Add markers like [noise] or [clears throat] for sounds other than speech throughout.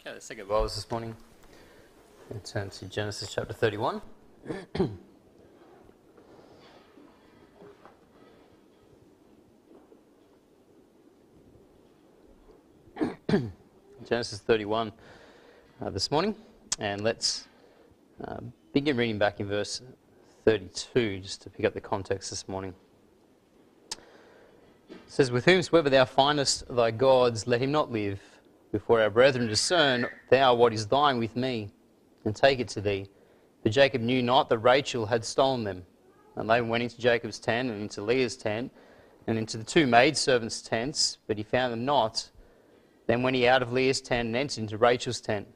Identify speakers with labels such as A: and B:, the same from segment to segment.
A: Okay, let's take our Bibles this morning and turn to Genesis chapter 31. [coughs] Genesis 31 uh, this morning, and let's uh, begin reading back in verse 32 just to pick up the context this morning. It says, With whomsoever thou findest thy gods, let him not live. Before our brethren discern thou what is thine with me, and take it to thee. For Jacob knew not that Rachel had stolen them. And Laban went into Jacob's tent, and into Leah's tent, and into the two maidservants' tents, but he found them not. Then went he out of Leah's tent and entered into Rachel's tent.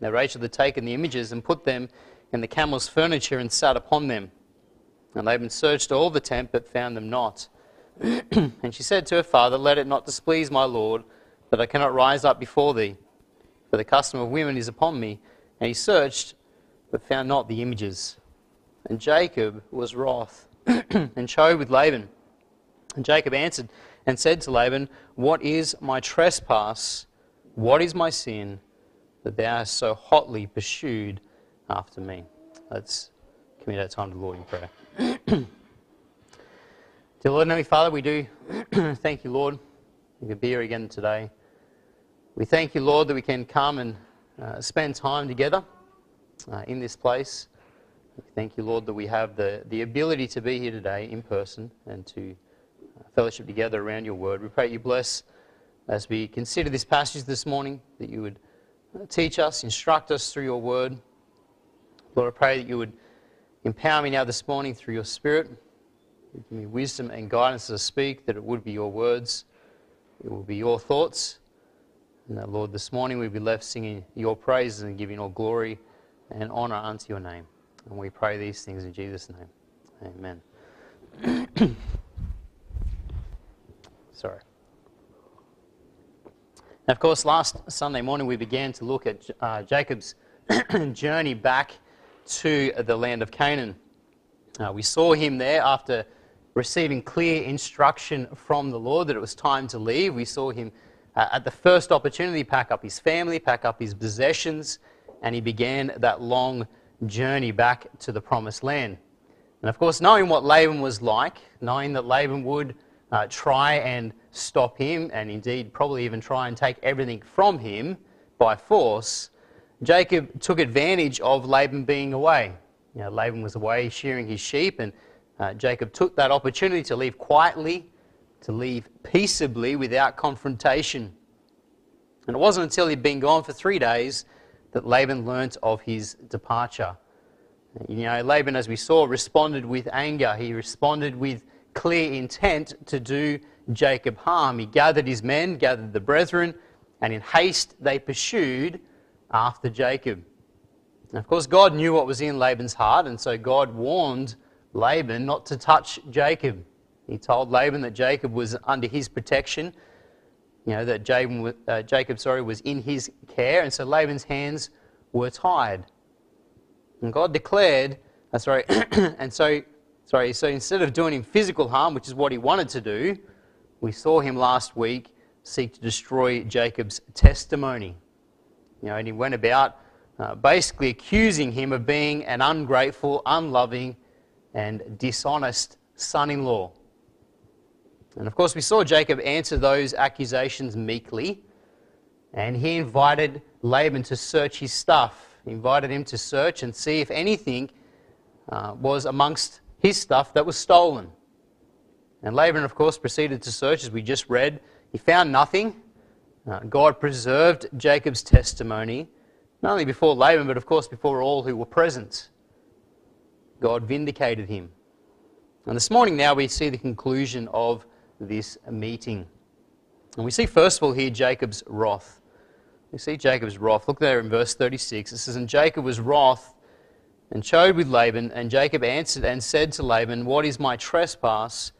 A: Now Rachel had taken the images and put them in the camel's furniture and sat upon them. And Laban searched all the tent, but found them not. [clears throat] and she said to her father, Let it not displease my lord, that I cannot rise up before thee. For the custom of women is upon me. And he searched, but found not the images. And Jacob was wroth, [clears throat] and chode with Laban. And Jacob answered and said to Laban, What is my trespass? What is my sin that thou hast so hotly pursued after me? Let's commit our time to the Lord in prayer. [clears throat] Dear Lord and Heavenly Father, we do [clears throat] thank you, Lord. We could be here again today. We thank you, Lord, that we can come and uh, spend time together uh, in this place. We thank you, Lord, that we have the, the ability to be here today in person and to uh, fellowship together around your word. We pray you bless as we consider this passage this morning, that you would uh, teach us, instruct us through your word. Lord, I pray that you would empower me now this morning through your spirit. Give me wisdom and guidance I speak, that it would be your words, it will be your thoughts. And that, Lord, this morning we will be left singing your praises and giving all glory and honour unto your name. And we pray these things in Jesus' name. Amen. [coughs] Sorry. Now, of course, last Sunday morning we began to look at uh, Jacob's [coughs] journey back to the land of Canaan. Uh, we saw him there after receiving clear instruction from the Lord that it was time to leave. We saw him uh, at the first opportunity pack up his family, pack up his possessions, and he began that long journey back to the promised land. And of course, knowing what Laban was like, knowing that Laban would uh, try and stop him, and indeed probably even try and take everything from him by force, Jacob took advantage of Laban being away. You know, Laban was away shearing his sheep, and uh, Jacob took that opportunity to leave quietly, to leave peaceably without confrontation. And it wasn't until he'd been gone for three days that Laban learnt of his departure. You know, Laban, as we saw, responded with anger. He responded with clear intent to do Jacob harm. He gathered his men, gathered the brethren, and in haste they pursued after Jacob. And of course, God knew what was in Laban's heart, and so God warned Laban not to touch Jacob. He told Laban that Jacob was under his protection, you know, that Jacob, uh, Jacob sorry, was in his care, and so Laban's hands were tied. And God declared, uh, sorry, [clears throat] and so, sorry, so instead of doing him physical harm, which is what he wanted to do, we saw him last week seek to destroy Jacob's testimony. You know, and he went about uh, basically accusing him of being an ungrateful, unloving, and dishonest son in law. And of course, we saw Jacob answer those accusations meekly, and he invited Laban to search his stuff. He invited him to search and see if anything uh, was amongst his stuff that was stolen. And Laban, of course, proceeded to search, as we just read. He found nothing. Uh, God preserved Jacob's testimony, not only before Laban, but of course before all who were present. God vindicated him. And this morning now we see the conclusion of this meeting. And we see first of all here Jacob's wrath. We see Jacob's wrath. Look there in verse 36. It says, And Jacob was wroth and chode with Laban, and Jacob answered and said to Laban, What is my trespass?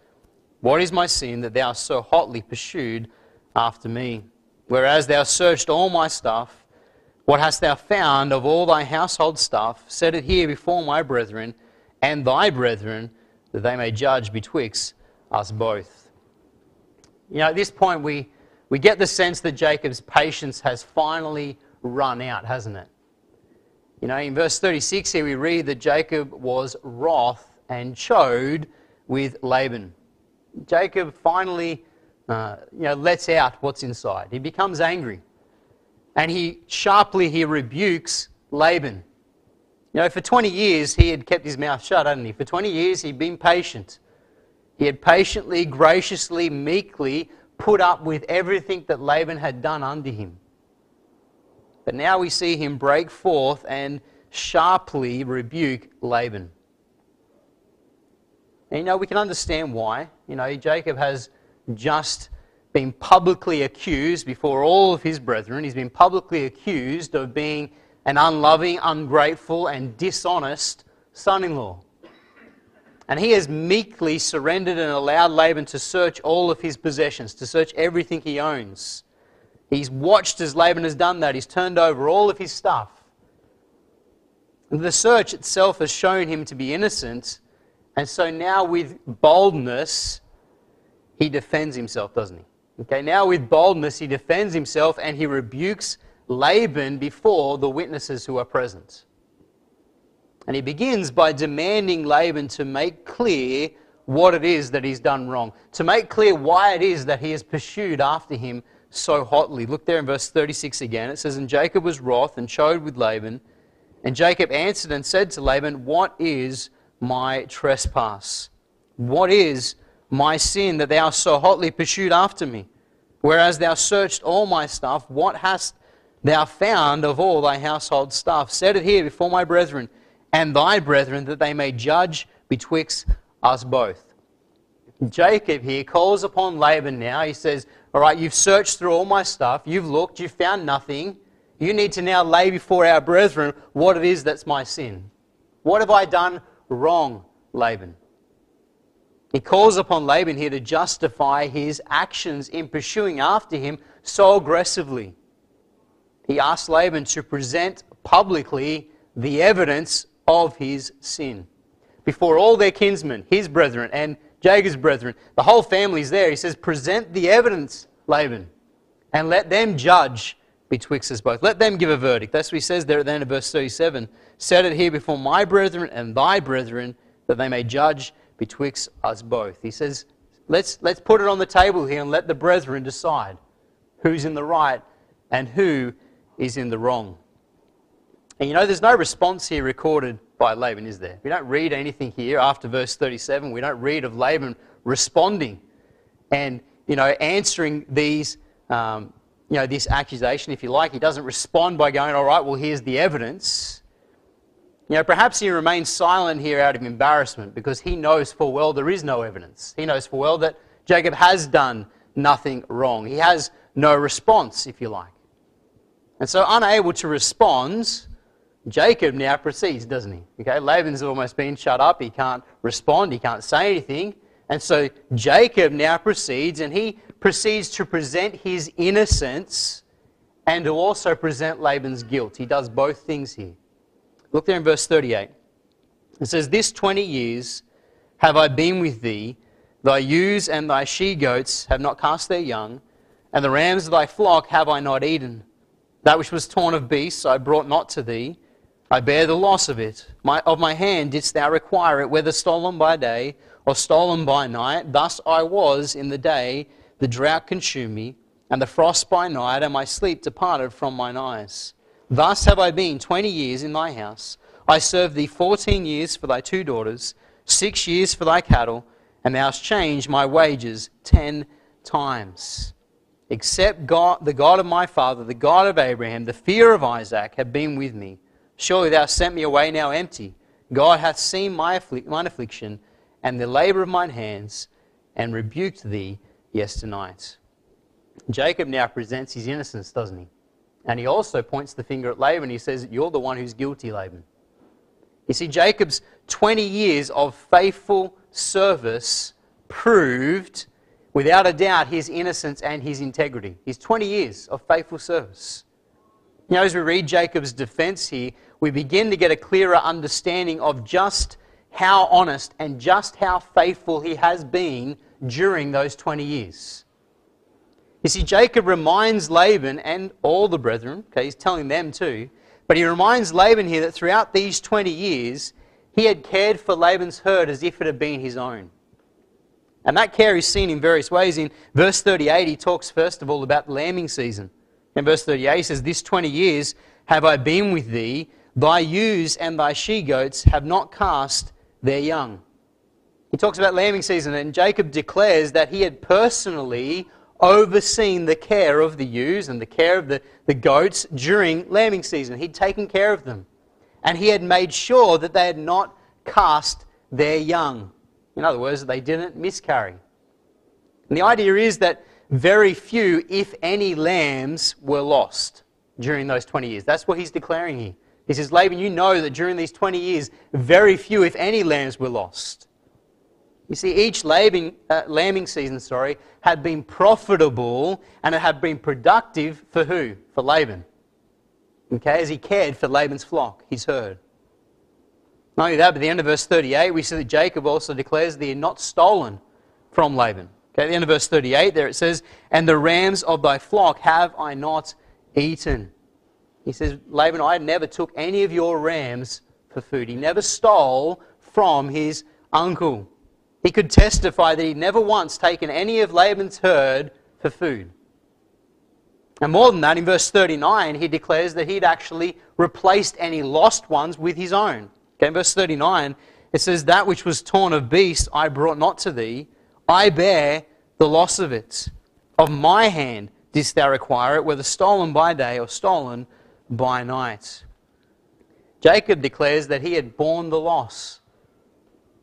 A: What is my sin that thou so hotly pursued after me? Whereas thou searched all my stuff, what hast thou found of all thy household stuff? Set it here before my brethren and thy brethren, that they may judge betwixt us both. You know, at this point, we, we get the sense that Jacob's patience has finally run out, hasn't it? You know, in verse 36 here we read that Jacob was wroth and chode with Laban. Jacob finally, uh, you know, lets out what's inside. He becomes angry. And he sharply he rebukes Laban. You know, for 20 years he had kept his mouth shut, hadn't he? For 20 years he'd been patient. He had patiently, graciously, meekly put up with everything that Laban had done under him. But now we see him break forth and sharply rebuke Laban. And you know, we can understand why. You know, Jacob has just been publicly accused before all of his brethren. He's been publicly accused of being an unloving, ungrateful, and dishonest son in law. And he has meekly surrendered and allowed Laban to search all of his possessions, to search everything he owns. He's watched as Laban has done that. He's turned over all of his stuff. The search itself has shown him to be innocent. And so now, with boldness, he defends himself, doesn't he? Okay, now with boldness, he defends himself and he rebukes Laban before the witnesses who are present. And he begins by demanding Laban to make clear what it is that he's done wrong, to make clear why it is that he has pursued after him so hotly. Look there in verse 36 again. It says, And Jacob was wroth and chode with Laban. And Jacob answered and said to Laban, What is my trespass? What is my sin that thou so hotly pursued after me? Whereas thou searched all my stuff, what hast thou found of all thy household stuff? Set it here before my brethren and thy brethren, that they may judge betwixt us both. Jacob here calls upon Laban now. He says, all right, you've searched through all my stuff. You've looked. You've found nothing. You need to now lay before our brethren what it is that's my sin. What have I done wrong, Laban? He calls upon Laban here to justify his actions in pursuing after him so aggressively. He asks Laban to present publicly the evidence of his sin before all their kinsmen, his brethren, and Jacob's brethren. The whole family's there. He says, Present the evidence, Laban, and let them judge betwixt us both. Let them give a verdict. That's what he says there at the end of verse 37. Set it here before my brethren and thy brethren, that they may judge betwixt us both. He says, let's, let's put it on the table here and let the brethren decide who's in the right and who is in the wrong. And you know, there's no response here recorded by Laban, is there? We don't read anything here after verse 37. We don't read of Laban responding and, you know, answering these, um, you know, this accusation, if you like. He doesn't respond by going, all right, well, here's the evidence. You know, perhaps he remains silent here out of embarrassment because he knows full well there is no evidence. He knows full well that Jacob has done nothing wrong. He has no response, if you like. And so, unable to respond, Jacob now proceeds, doesn't he? Okay, Laban's almost been shut up. He can't respond. He can't say anything. And so Jacob now proceeds, and he proceeds to present his innocence and to also present Laban's guilt. He does both things here. Look there in verse 38. It says, This 20 years have I been with thee. Thy ewes and thy she goats have not cast their young, and the rams of thy flock have I not eaten. That which was torn of beasts I brought not to thee I bear the loss of it. My, of my hand didst thou require it, whether stolen by day or stolen by night. Thus I was in the day, the drought consumed me, and the frost by night, and my sleep departed from mine eyes. Thus have I been twenty years in thy house. I served thee fourteen years for thy two daughters, six years for thy cattle, and thou hast changed my wages ten times. Except God, the God of my father, the God of Abraham, the fear of Isaac, have been with me Surely thou sent me away now empty. God hath seen my affliction and the labor of mine hands, and rebuked thee yesternight. Jacob now presents his innocence, doesn't he? And he also points the finger at Laban. He says, You're the one who's guilty, Laban. You see, Jacob's 20 years of faithful service proved, without a doubt, his innocence and his integrity. His 20 years of faithful service. Know, as we read Jacob's defense here, we begin to get a clearer understanding of just how honest and just how faithful he has been during those 20 years. You see, Jacob reminds Laban and all the brethren, okay, he's telling them too, but he reminds Laban here that throughout these 20 years, he had cared for Laban's herd as if it had been his own. And that care is seen in various ways. In verse 38, he talks first of all about the lambing season. In verse 38, he says, This 20 years have I been with thee, thy ewes and thy she goats have not cast their young. He talks about lambing season, and Jacob declares that he had personally overseen the care of the ewes and the care of the, the goats during lambing season. He'd taken care of them. And he had made sure that they had not cast their young. In other words, they didn't miscarry. And the idea is that very few, if any, lambs were lost during those 20 years. That's what he's declaring here. He says, Laban, you know that during these 20 years, very few, if any, lambs were lost. You see, each lambing, uh, lambing season, sorry, had been profitable and it had been productive for who? For Laban. Okay, as he cared for Laban's flock, his herd. Not only that, but at the end of verse 38, we see that Jacob also declares he had not stolen from Laban. Okay, at the end of verse 38, there it says, And the rams of thy flock have I not eaten. He says, Laban, I never took any of your rams for food. He never stole from his uncle. He could testify that he'd never once taken any of Laban's herd for food. And more than that, in verse 39, he declares that he'd actually replaced any lost ones with his own. Okay, in verse 39, it says, That which was torn of beast I brought not to thee, I bear the loss of it. Of my hand didst thou require it, whether stolen by day or stolen by night. Jacob declares that he had borne the loss,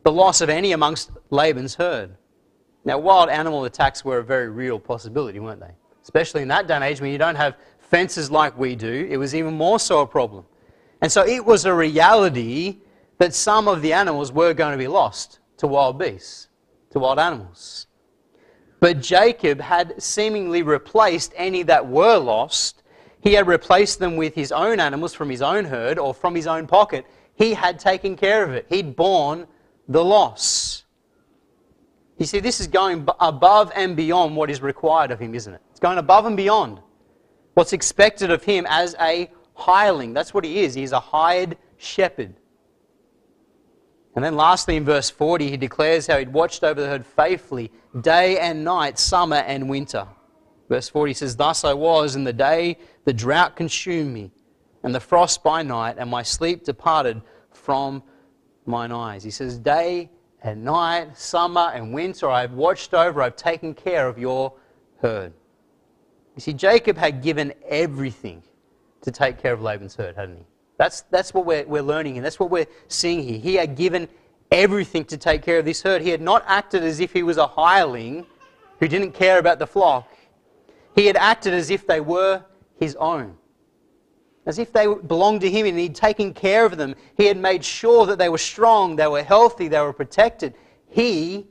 A: the loss of any amongst Laban's herd. Now, wild animal attacks were a very real possibility, weren't they? Especially in that day and age when you don't have fences like we do, it was even more so a problem. And so it was a reality that some of the animals were going to be lost to wild beasts, to wild animals. But Jacob had seemingly replaced any that were lost. He had replaced them with his own animals from his own herd or from his own pocket. He had taken care of it. He'd borne the loss. You see, this is going above and beyond what is required of him, isn't it? It's going above and beyond what's expected of him as a hireling. That's what he is. He's a hired shepherd. And then lastly, in verse 40, he declares how he'd watched over the herd faithfully day and night, summer and winter. Verse 40 says, Thus I was in the day the drought consumed me, and the frost by night, and my sleep departed from mine eyes. He says, Day and night, summer and winter, I've watched over, I've taken care of your herd. You see, Jacob had given everything to take care of Laban's herd, hadn't he? That's, that's what we're, we're learning and that's what we're seeing here. He had given everything to take care of this herd. He had not acted as if he was a hireling who didn't care about the flock. He had acted as if they were his own, as if they belonged to him and he'd taken care of them. He had made sure that they were strong, they were healthy, they were protected. He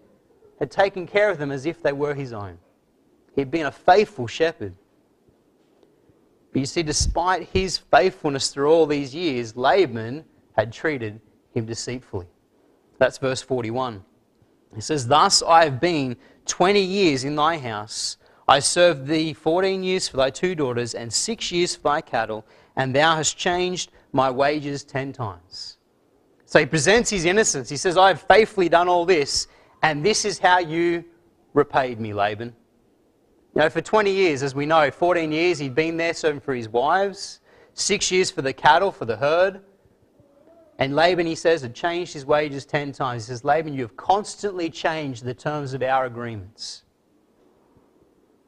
A: had taken care of them as if they were his own. He'd been a faithful shepherd. But you see, despite his faithfulness through all these years, Laban had treated him deceitfully. That's verse 41. He says, Thus I have been 20 years in thy house. I served thee 14 years for thy two daughters, and six years for thy cattle, and thou hast changed my wages ten times. So he presents his innocence. He says, I have faithfully done all this, and this is how you repaid me, Laban. You know, for 20 years, as we know, 14 years he'd been there serving for his wives, six years for the cattle, for the herd. And Laban, he says, had changed his wages 10 times. He says, Laban, you have constantly changed the terms of our agreements.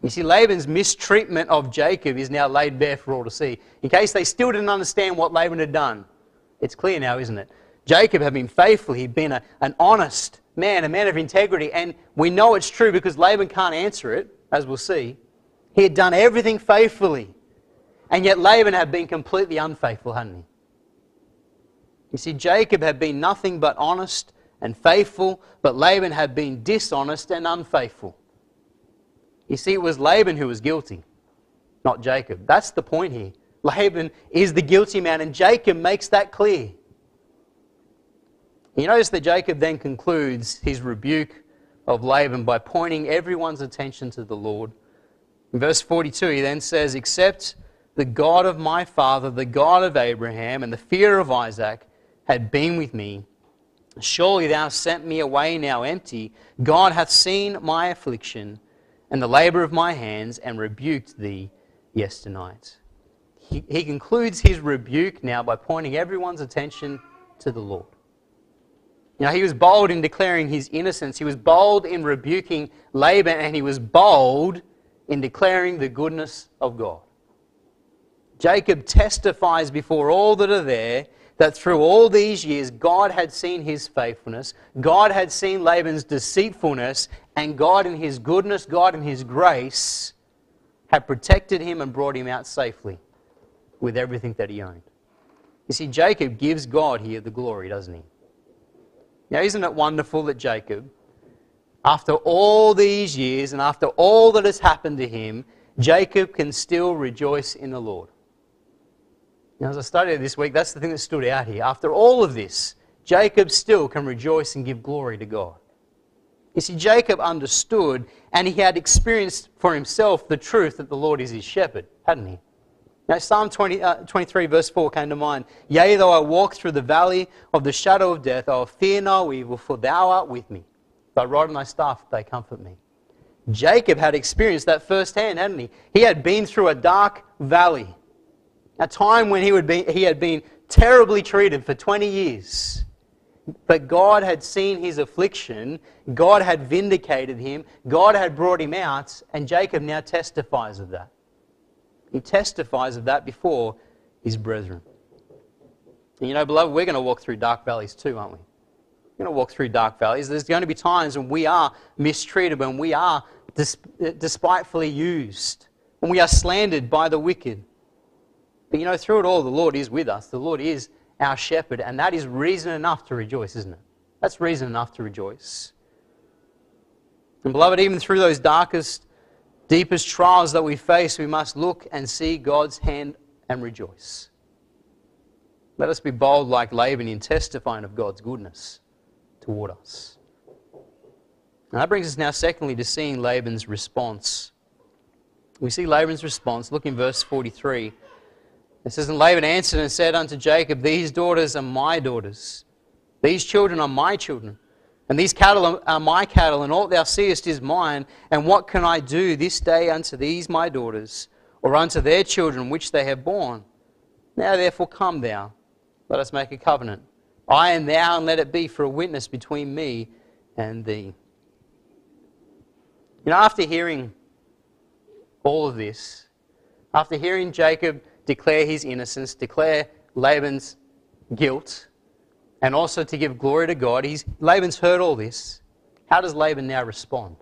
A: You see, Laban's mistreatment of Jacob is now laid bare for all to see. In case they still didn't understand what Laban had done, it's clear now, isn't it? Jacob had been faithful. He'd been a, an honest man, a man of integrity. And we know it's true because Laban can't answer it as we'll see, he had done everything faithfully. And yet Laban had been completely unfaithful, hadn't he? You see, Jacob had been nothing but honest and faithful, but Laban had been dishonest and unfaithful. You see, it was Laban who was guilty, not Jacob. That's the point here. Laban is the guilty man, and Jacob makes that clear. You notice that Jacob then concludes his rebuke of Laban by pointing everyone's attention to the Lord. In verse 42, he then says, Except the God of my father, the God of Abraham, and the fear of Isaac had been with me, surely thou sent me away now empty. God hath seen my affliction and the labour of my hands, and rebuked thee yesternight. He, he concludes his rebuke now by pointing everyone's attention to the Lord. You know, he was bold in declaring his innocence. He was bold in rebuking Laban, and he was bold in declaring the goodness of God. Jacob testifies before all that are there that through all these years, God had seen his faithfulness, God had seen Laban's deceitfulness, and God, in his goodness, God, in his grace, had protected him and brought him out safely with everything that he owned. You see, Jacob gives God here the glory, doesn't he? Now, isn't it wonderful that Jacob, after all these years and after all that has happened to him, Jacob can still rejoice in the Lord? Now, as I studied this week, that's the thing that stood out here. After all of this, Jacob still can rejoice and give glory to God. You see, Jacob understood and he had experienced for himself the truth that the Lord is his shepherd, hadn't he? Now, Psalm 20, uh, 23, verse 4 came to mind. Yea, though I walk through the valley of the shadow of death, I will fear no evil, for thou art with me. Thy rod and thy staff, they comfort me. Jacob had experienced that firsthand, hadn't he? He had been through a dark valley a time when he, would be, he had been terribly treated for 20 years. But God had seen his affliction, God had vindicated him, God had brought him out, and Jacob now testifies of that. He testifies of that before his brethren. And you know, beloved, we're going to walk through dark valleys too, aren't we? We're going to walk through dark valleys. There's going to be times when we are mistreated, when we are despitefully used, when we are slandered by the wicked. But you know, through it all, the Lord is with us. The Lord is our shepherd, and that is reason enough to rejoice, isn't it? That's reason enough to rejoice. And beloved, even through those darkest, deepest trials that we face, we must look and see God's hand and rejoice. Let us be bold like Laban in testifying of God's goodness toward us. And that brings us now, secondly, to seeing Laban's response. We see Laban's response. Look in verse 43. It says, And Laban answered and said unto Jacob, These daughters are my daughters, these children are my children, and these cattle are my cattle, and all thou seest is mine. And what can I do this day unto these my daughters, or unto their children which they have borne? Now therefore come thou, let us make a covenant. I and thou, and let it be for a witness between me and thee. You know, after hearing all of this, after hearing Jacob declare his innocence, declare Laban's guilt, and also to give glory to God. He's, Laban's heard all this. How does Laban now respond?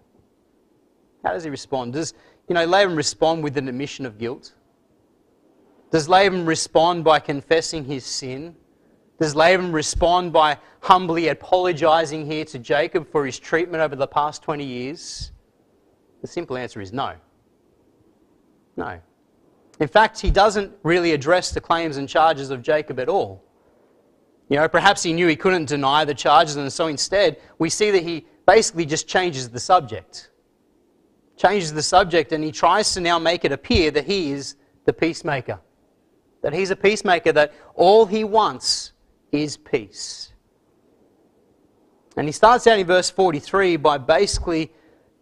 A: How does he respond? Does you know Laban respond with an admission of guilt? Does Laban respond by confessing his sin? Does Laban respond by humbly apologizing here to Jacob for his treatment over the past 20 years? The simple answer is no. No. In fact, he doesn't really address the claims and charges of Jacob at all. You know, perhaps he knew he couldn't deny the charges, and so instead, we see that he basically just changes the subject. Changes the subject, and he tries to now make it appear that he is the peacemaker. That he's a peacemaker, that all he wants is peace. And he starts out in verse 43 by basically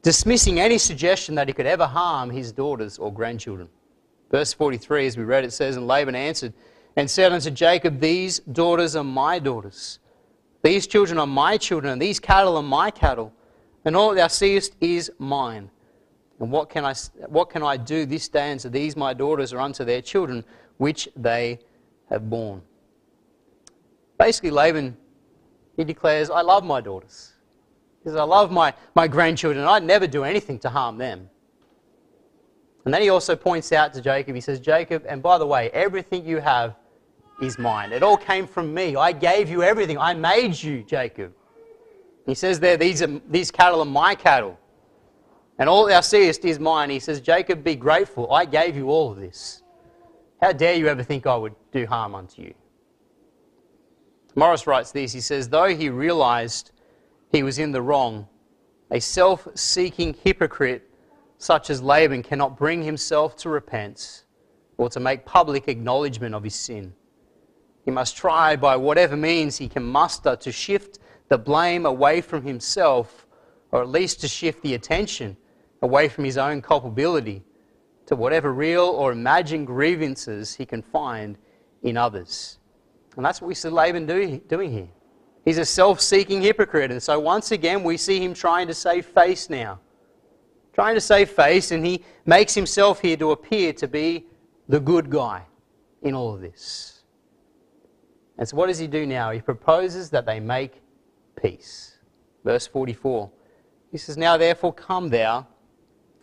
A: dismissing any suggestion that he could ever harm his daughters or grandchildren. Verse 43, as we read, it says, And Laban answered and said unto Jacob, These daughters are my daughters. These children are my children, and these cattle are my cattle. And all that thou seest is mine. And what can I, what can I do this day unto these my daughters or unto their children, which they have borne? Basically, Laban, he declares, I love my daughters. He says, I love my, my grandchildren. I'd never do anything to harm them. And then he also points out to Jacob, he says, Jacob, and by the way, everything you have is mine. It all came from me. I gave you everything. I made you, Jacob. He says there, these, are, these cattle are my cattle. And all thou seest is mine. He says, Jacob, be grateful. I gave you all of this. How dare you ever think I would do harm unto you? Morris writes this. He says, Though he realized he was in the wrong, a self seeking hypocrite such as Laban, cannot bring himself to repent or to make public acknowledgement of his sin. He must try by whatever means he can muster to shift the blame away from himself, or at least to shift the attention away from his own culpability to whatever real or imagined grievances he can find in others. And that's what we see Laban do, doing here. He's a self seeking hypocrite. And so once again, we see him trying to save face now. Trying to save face, and he makes himself here to appear to be the good guy in all of this. And so what does he do now? He proposes that they make peace. Verse 44. He says, Now therefore come thou,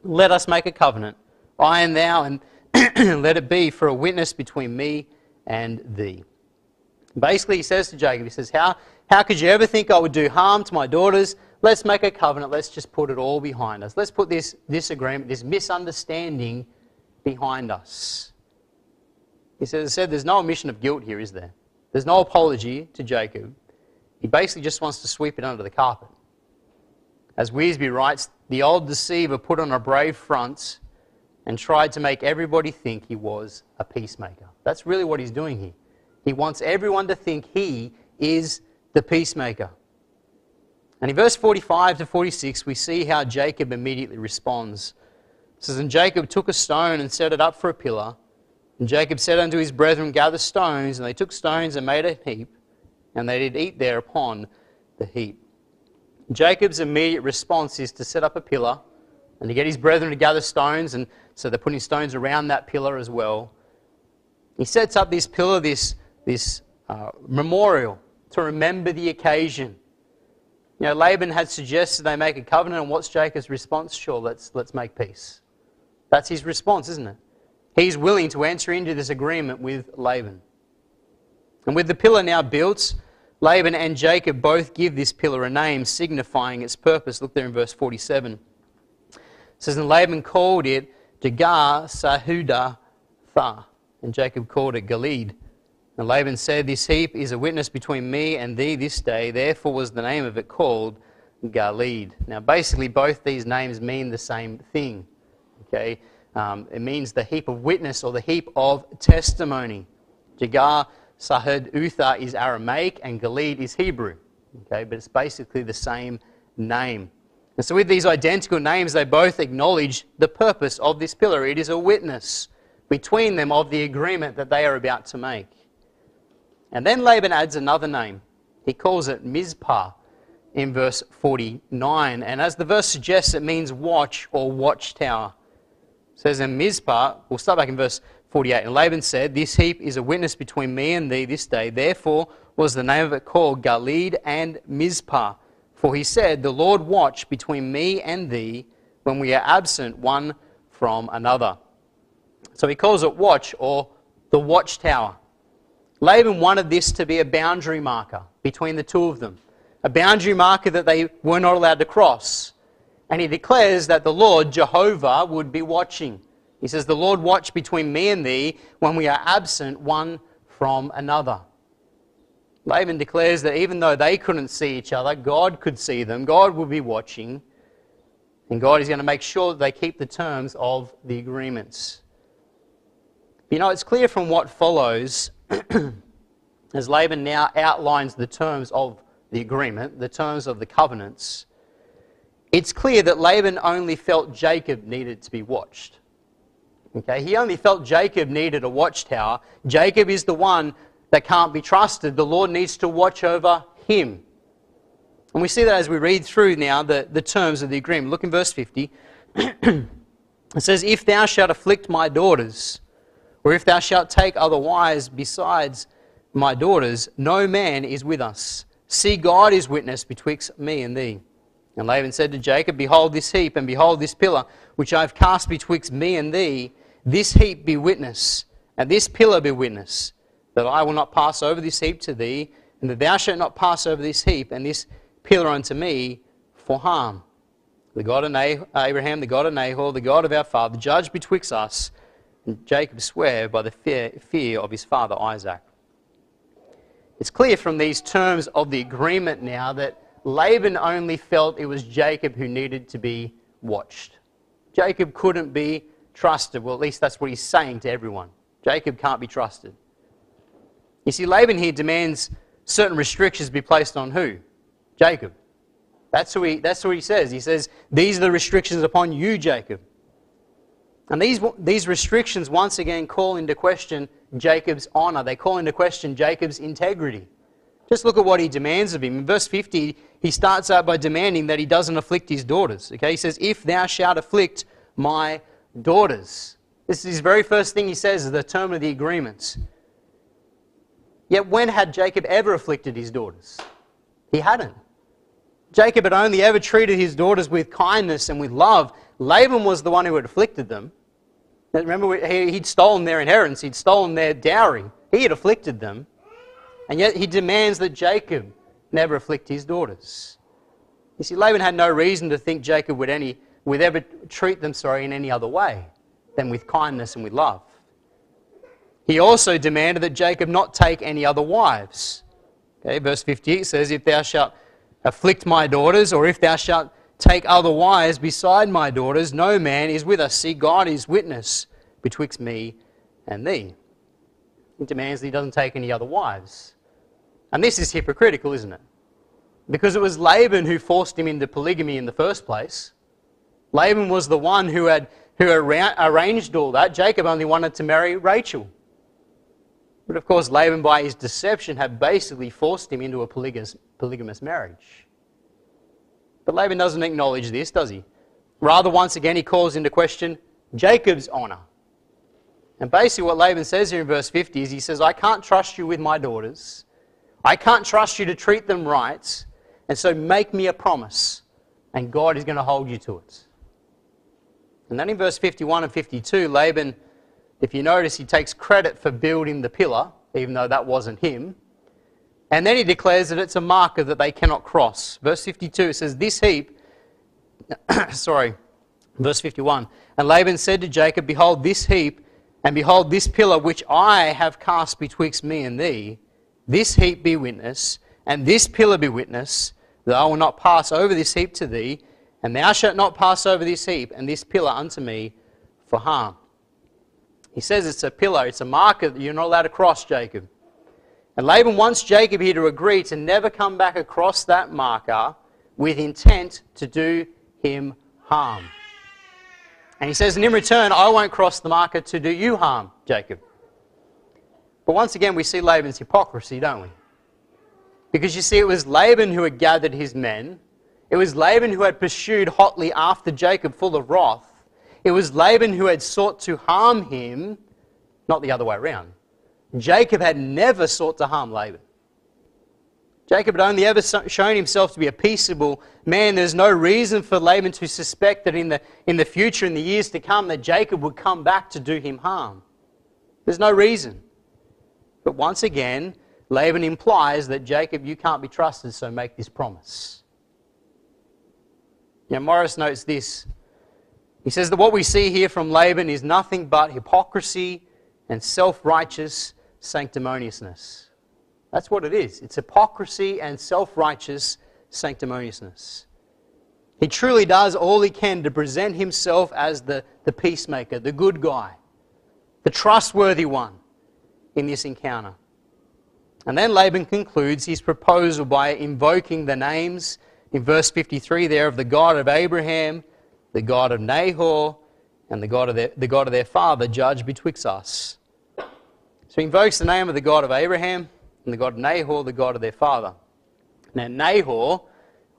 A: let us make a covenant, I and thou, and [clears throat] let it be for a witness between me and thee. Basically, he says to Jacob, he says, how, how could you ever think I would do harm to my daughters? Let's make a covenant. Let's just put it all behind us. Let's put this disagreement, this misunderstanding behind us. He says, said, there's no omission of guilt here, is there? There's no apology to Jacob. He basically just wants to sweep it under the carpet. As Wiersbe writes, the old deceiver put on a brave front and tried to make everybody think he was a peacemaker. That's really what he's doing here. He wants everyone to think he is the peacemaker. And in verse 45 to 46, we see how Jacob immediately responds. It says, And Jacob took a stone and set it up for a pillar. And Jacob said unto his brethren, Gather stones. And they took stones and made a heap, and they did eat thereupon the heap. Jacob's immediate response is to set up a pillar and to get his brethren to gather stones, and so they're putting stones around that pillar as well. He sets up this pillar, this this uh, memorial to remember the occasion. You know, Laban had suggested they make a covenant, and what's Jacob's response? Sure, let's, let's make peace. That's his response, isn't it? He's willing to enter into this agreement with Laban. And with the pillar now built, Laban and Jacob both give this pillar a name signifying its purpose. Look there in verse 47. It says, And Laban called it Jegar Sahada Tha, and Jacob called it Galeed. And Laban said, This heap is a witness between me and thee this day. Therefore was the name of it called Galeed. Now, basically, both these names mean the same thing. Okay? Um, it means the heap of witness or the heap of testimony. Jagar Sahad Utha is Aramaic and Galeed is Hebrew. Okay? But it's basically the same name. And so, with these identical names, they both acknowledge the purpose of this pillar. It is a witness between them of the agreement that they are about to make. And then Laban adds another name. He calls it Mizpah in verse 49. And as the verse suggests, it means watch or watchtower. It says in Mizpah, we'll start back in verse 48. And Laban said, This heap is a witness between me and thee this day. Therefore was the name of it called Galeed and Mizpah. For he said, The Lord watch between me and thee when we are absent one from another. So he calls it watch or the watchtower. Laban wanted this to be a boundary marker between the two of them, a boundary marker that they were not allowed to cross. And he declares that the Lord, Jehovah, would be watching. He says, The Lord watch between me and thee when we are absent one from another. Laban declares that even though they couldn't see each other, God could see them, God would be watching, and God is going to make sure that they keep the terms of the agreements. You know, it's clear from what follows [clears throat] as Laban now outlines the terms of the agreement, the terms of the covenants, it's clear that Laban only felt Jacob needed to be watched. Okay, he only felt Jacob needed a watchtower. Jacob is the one that can't be trusted. The Lord needs to watch over him. And we see that as we read through now the, the terms of the agreement. Look in verse 50. [clears throat] it says, If thou shalt afflict my daughters, or if thou shalt take other wives besides my daughters, no man is with us. See, God is witness betwixt me and thee. And Laban said to Jacob, Behold this heap, and behold this pillar, which I have cast betwixt me and thee. This heap be witness, and this pillar be witness, that I will not pass over this heap to thee, and that thou shalt not pass over this heap and this pillar unto me for harm. The God of Abraham, the God of Nahor, the God of our father, judge betwixt us Jacob swear by the fear, fear of his father Isaac. It's clear from these terms of the agreement now that Laban only felt it was Jacob who needed to be watched. Jacob couldn't be trusted. Well, at least that's what he's saying to everyone. Jacob can't be trusted. You see, Laban here demands certain restrictions be placed on who? Jacob. That's who he, that's what he says. He says, These are the restrictions upon you, Jacob. And these, these restrictions once again call into question Jacob's honor. They call into question Jacob's integrity. Just look at what he demands of him. In verse 50, he starts out by demanding that he doesn't afflict his daughters. Okay, he says, If thou shalt afflict my daughters. This is his very first thing he says, is the term of the agreements. Yet when had Jacob ever afflicted his daughters? He hadn't. Jacob had only ever treated his daughters with kindness and with love. Laban was the one who had afflicted them. Remember, he'd stolen their inheritance, he'd stolen their dowry, he had afflicted them. And yet he demands that Jacob never afflict his daughters. You see, Laban had no reason to think Jacob would, any, would ever treat them sorry, in any other way than with kindness and with love. He also demanded that Jacob not take any other wives. Okay, verse 58 says, If thou shalt afflict my daughters, or if thou shalt take other wives beside my daughters, no man is with us. See, God is witness betwixt me and thee. He demands that he doesn't take any other wives. And this is hypocritical, isn't it? Because it was Laban who forced him into polygamy in the first place. Laban was the one who had who arranged all that. Jacob only wanted to marry Rachel. But of course, Laban, by his deception, had basically forced him into a polygamous, polygamous marriage. But Laban doesn't acknowledge this, does he? Rather, once again, he calls into question Jacob's honour. And basically, what Laban says here in verse 50 is he says, I can't trust you with my daughters. I can't trust you to treat them right. And so make me a promise, and God is going to hold you to it. And then in verse 51 and 52, Laban, if you notice, he takes credit for building the pillar, even though that wasn't him. And then he declares that it's a marker that they cannot cross. Verse 52 says, This heap, [coughs] sorry, verse 51, and Laban said to Jacob, Behold, this heap, and behold, this pillar which I have cast betwixt me and thee, this heap be witness, and this pillar be witness, that I will not pass over this heap to thee, and thou shalt not pass over this heap and this pillar unto me for harm. He says it's a pillar, it's a marker that you're not allowed to cross, Jacob. And Laban wants Jacob here to agree to never come back across that marker with intent to do him harm. And he says, and in return, I won't cross the marker to do you harm, Jacob. But once again, we see Laban's hypocrisy, don't we? Because you see, it was Laban who had gathered his men it was Laban who had pursued hotly after Jacob full of wrath. It was Laban who had sought to harm him, not the other way around. Jacob had never sought to harm Laban. Jacob had only ever shown himself to be a peaceable man. There's no reason for Laban to suspect that in the, in the future, in the years to come, that Jacob would come back to do him harm. There's no reason. But once again, Laban implies that Jacob, you can't be trusted, so make this promise. Now, Morris notes this. He says that what we see here from Laban is nothing but hypocrisy and self righteous sanctimoniousness. That's what it is. It's hypocrisy and self righteous sanctimoniousness. He truly does all he can to present himself as the, the peacemaker, the good guy, the trustworthy one in this encounter. And then Laban concludes his proposal by invoking the names in verse 53 there of the God of Abraham, the God of Nahor, and the God of their, the God of their father judge betwixt us. So he invokes the name of the God of Abraham and the God of Nahor, the God of their father. Now, Nahor,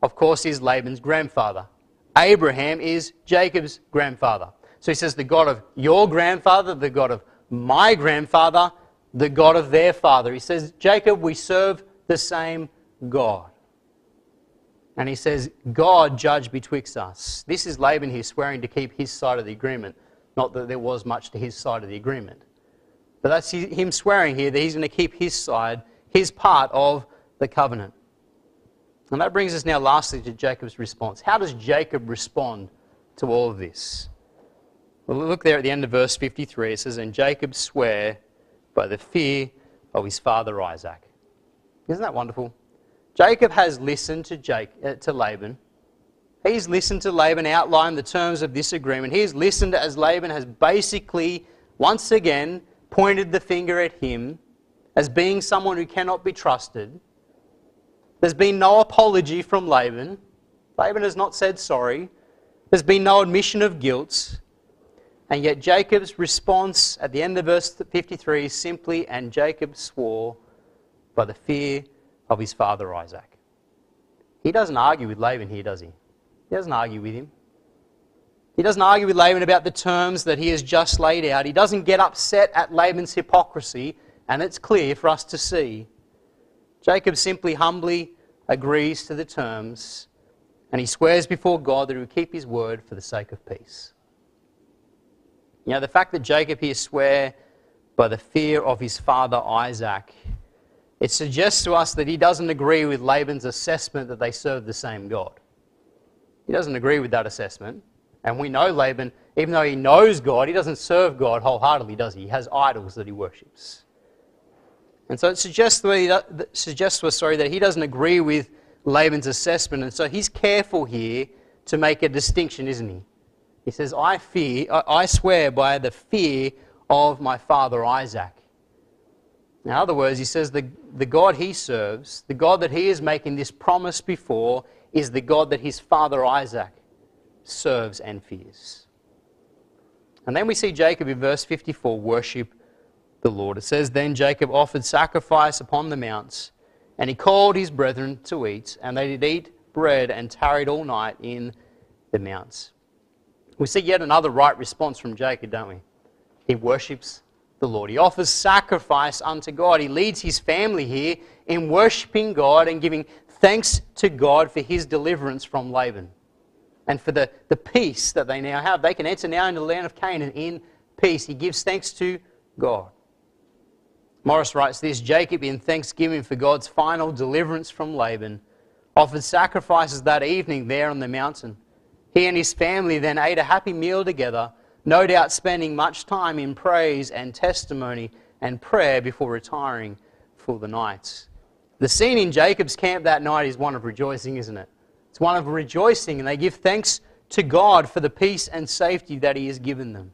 A: of course, is Laban's grandfather. Abraham is Jacob's grandfather. So he says, the God of your grandfather, the God of my grandfather, the God of their father. He says, Jacob, we serve the same God. And he says, God judge betwixt us. This is Laban here swearing to keep his side of the agreement. Not that there was much to his side of the agreement. But that's him swearing here that he's going to keep his side, his part of the covenant. And that brings us now lastly to Jacob's response. How does Jacob respond to all of this? Well, look there at the end of verse 53. It says, And Jacob sware by the fear of his father Isaac. Isn't that wonderful? Jacob has listened to, Jake, uh, to Laban, he's listened to Laban outline the terms of this agreement. He's listened as Laban has basically, once again, pointed the finger at him as being someone who cannot be trusted. There's been no apology from Laban. Laban has not said sorry. There's been no admission of guilt. And yet Jacob's response at the end of verse 53 is simply, and Jacob swore by the fear of his father Isaac. He doesn't argue with Laban here, does he? He doesn't argue with him. He doesn't argue with Laban about the terms that he has just laid out. He doesn't get upset at Laban's hypocrisy, and it's clear for us to see. Jacob simply humbly agrees to the terms, and he swears before God that he will keep his word for the sake of peace. You know, the fact that Jacob here swear by the fear of his father Isaac, it suggests to us that he doesn't agree with Laban's assessment that they serve the same God. He doesn't agree with that assessment. And we know Laban, even though he knows God, he doesn't serve God wholeheartedly, does he? He has idols that he worships. And so it suggests us, suggests to us sorry, that he doesn't agree with Laban's assessment. And so he's careful here to make a distinction, isn't he? He says, I fear, I swear by the fear of my father Isaac. In other words, he says the, the God he serves, the God that he is making this promise before, is the God that his father Isaac serves and fears. And then we see Jacob in verse 54 worship the Lord. It says, Then Jacob offered sacrifice upon the mounts, and he called his brethren to eat, and they did eat bread and tarried all night in the mounts. We see yet another right response from Jacob, don't we? He worships the Lord. He offers sacrifice unto God. He leads his family here in worshipping God and giving thanks to God for his deliverance from Laban and for the, the peace that they now have. They can enter now into the land of Canaan in peace. He gives thanks to God. Morris writes this Jacob, in thanksgiving for God's final deliverance from Laban, offered sacrifices that evening there on the mountain. He and his family then ate a happy meal together, no doubt spending much time in praise and testimony and prayer before retiring for the night. The scene in Jacob's camp that night is one of rejoicing, isn't it? It's one of rejoicing, and they give thanks to God for the peace and safety that He has given them.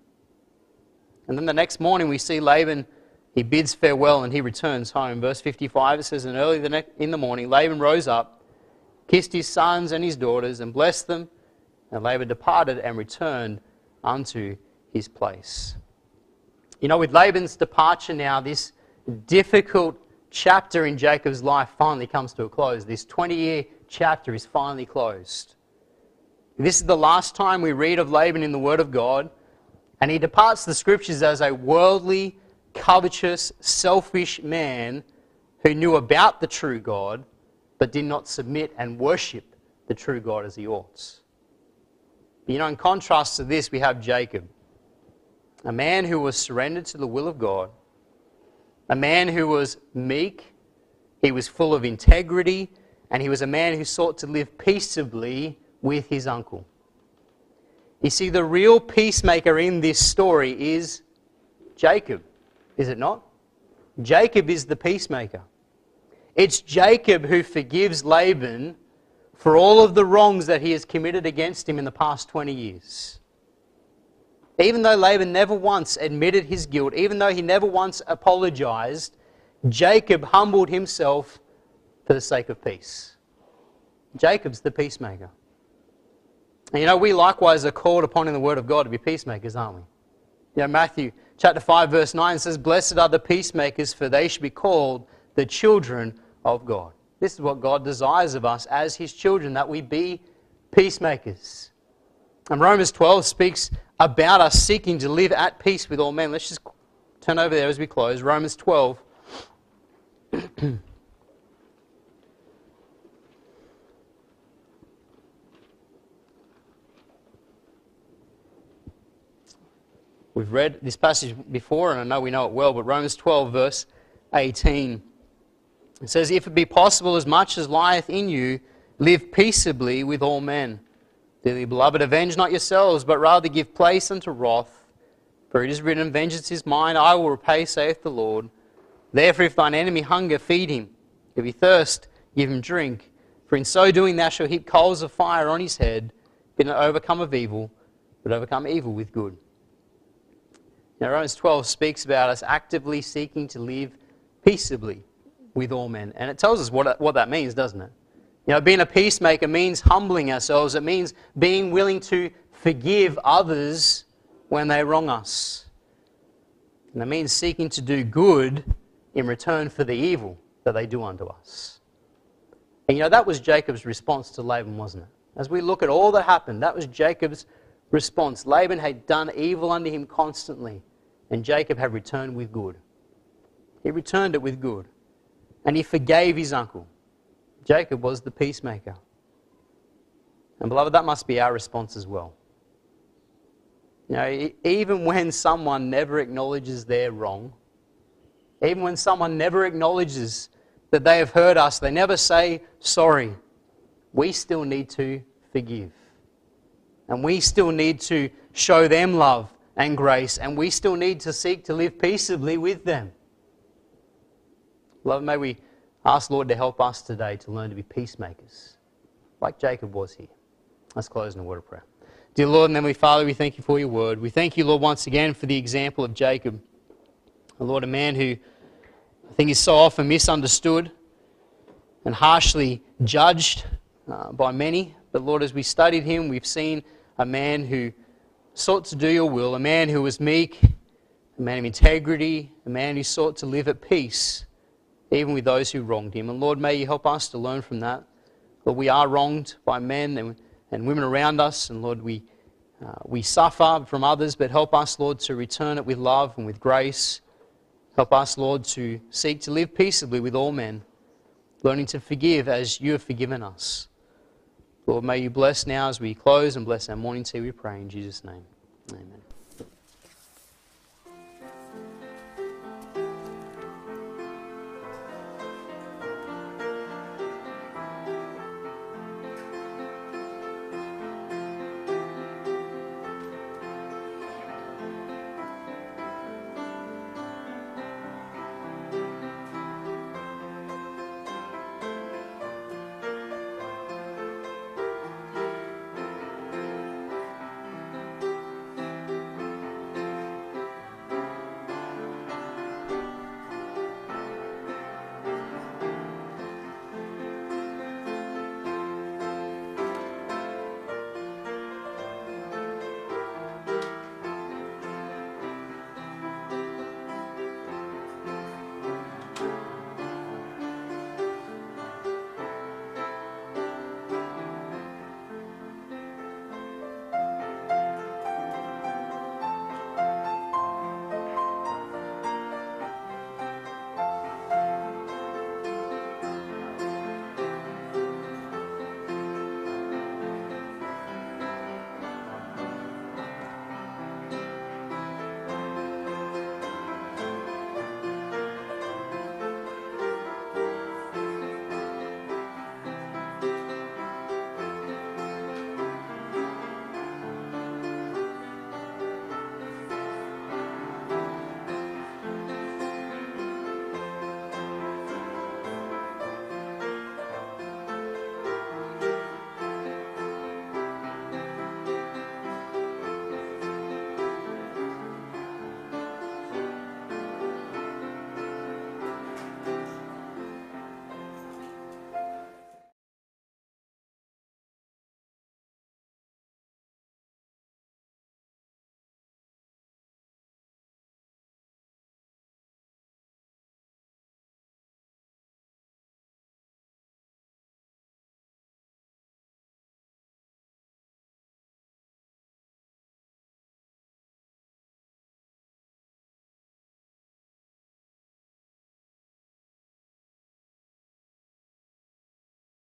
A: And then the next morning we see Laban, he bids farewell and he returns home. Verse 55 it says, And early in the morning Laban rose up, kissed his sons and his daughters, and blessed them and Laban departed and returned unto his place. You know, with Laban's departure now, this difficult chapter in Jacob's life finally comes to a close. This 20 year chapter is finally closed. This is the last time we read of Laban in the Word of God, and he departs the scriptures as a worldly, covetous, selfish man who knew about the true God but did not submit and worship the true God as he ought. You know, in contrast to this, we have Jacob, a man who was surrendered to the will of God, a man who was meek, he was full of integrity, and he was a man who sought to live peaceably with his uncle. You see, the real peacemaker in this story is Jacob, is it not? Jacob is the peacemaker. It's Jacob who forgives Laban for all of the wrongs that he has committed against him in the past 20 years. Even though Laban never once admitted his guilt, even though he never once apologized, Jacob humbled himself for the sake of peace. Jacob's the peacemaker. And you know, we likewise are called upon in the Word of God to be peacemakers, aren't we? You know, Matthew chapter 5, verse 9 says, Blessed are the peacemakers, for they shall be called the children of God. This is what God desires of us as His children, that we be peacemakers. And Romans 12 speaks about us seeking to live at peace with all men. Let's just turn over there as we close. Romans 12. [clears throat] We've read this passage before, and I know we know it well, but Romans 12, verse 18. It says, If it be possible, as much as lieth in you, live peaceably with all men. Dearly beloved, avenge not yourselves, but rather give place unto wrath. For it is written, Vengeance is mine, I will repay, saith the Lord. Therefore, if thine enemy hunger, feed him. If he thirst, give him drink. For in so doing thou shalt heap coals of fire on his head. Be not overcome of evil, but overcome evil with good. Now, Romans 12 speaks about us actively seeking to live peaceably with all men. And it tells us what, what that means, doesn't it? You know, being a peacemaker means humbling ourselves. It means being willing to forgive others when they wrong us. And it means seeking to do good in return for the evil that they do unto us. And you know, that was Jacob's response to Laban, wasn't it? As we look at all that happened, that was Jacob's response. Laban had done evil unto him constantly, and Jacob had returned with good. He returned it with good. And he forgave his uncle. Jacob was the peacemaker. And beloved, that must be our response as well. You know, even when someone never acknowledges their wrong, even when someone never acknowledges that they have hurt us, they never say sorry, we still need to forgive. And we still need to show them love and grace, and we still need to seek to live peaceably with them. Love, may we ask Lord to help us today to learn to be peacemakers, like Jacob was here. Let's close in a word of prayer. Dear Lord and Heavenly Father, we thank you for your word. We thank you, Lord, once again for the example of Jacob. Lord, a man who I think is so often misunderstood and harshly judged uh, by many. But Lord, as we studied him, we've seen a man who sought to do your will, a man who was meek, a man of integrity, a man who sought to live at peace, even with those who wronged him. And Lord, may you help us to learn from that. Lord, we are wronged by men and, and women around us, and Lord, we, uh, we suffer from others, but help us, Lord, to return it with love and with grace. Help us, Lord, to seek to live peaceably with all men, learning to forgive as you have forgiven us. Lord, may you bless now as we close and bless our morning tea, we pray in Jesus' name. Amen.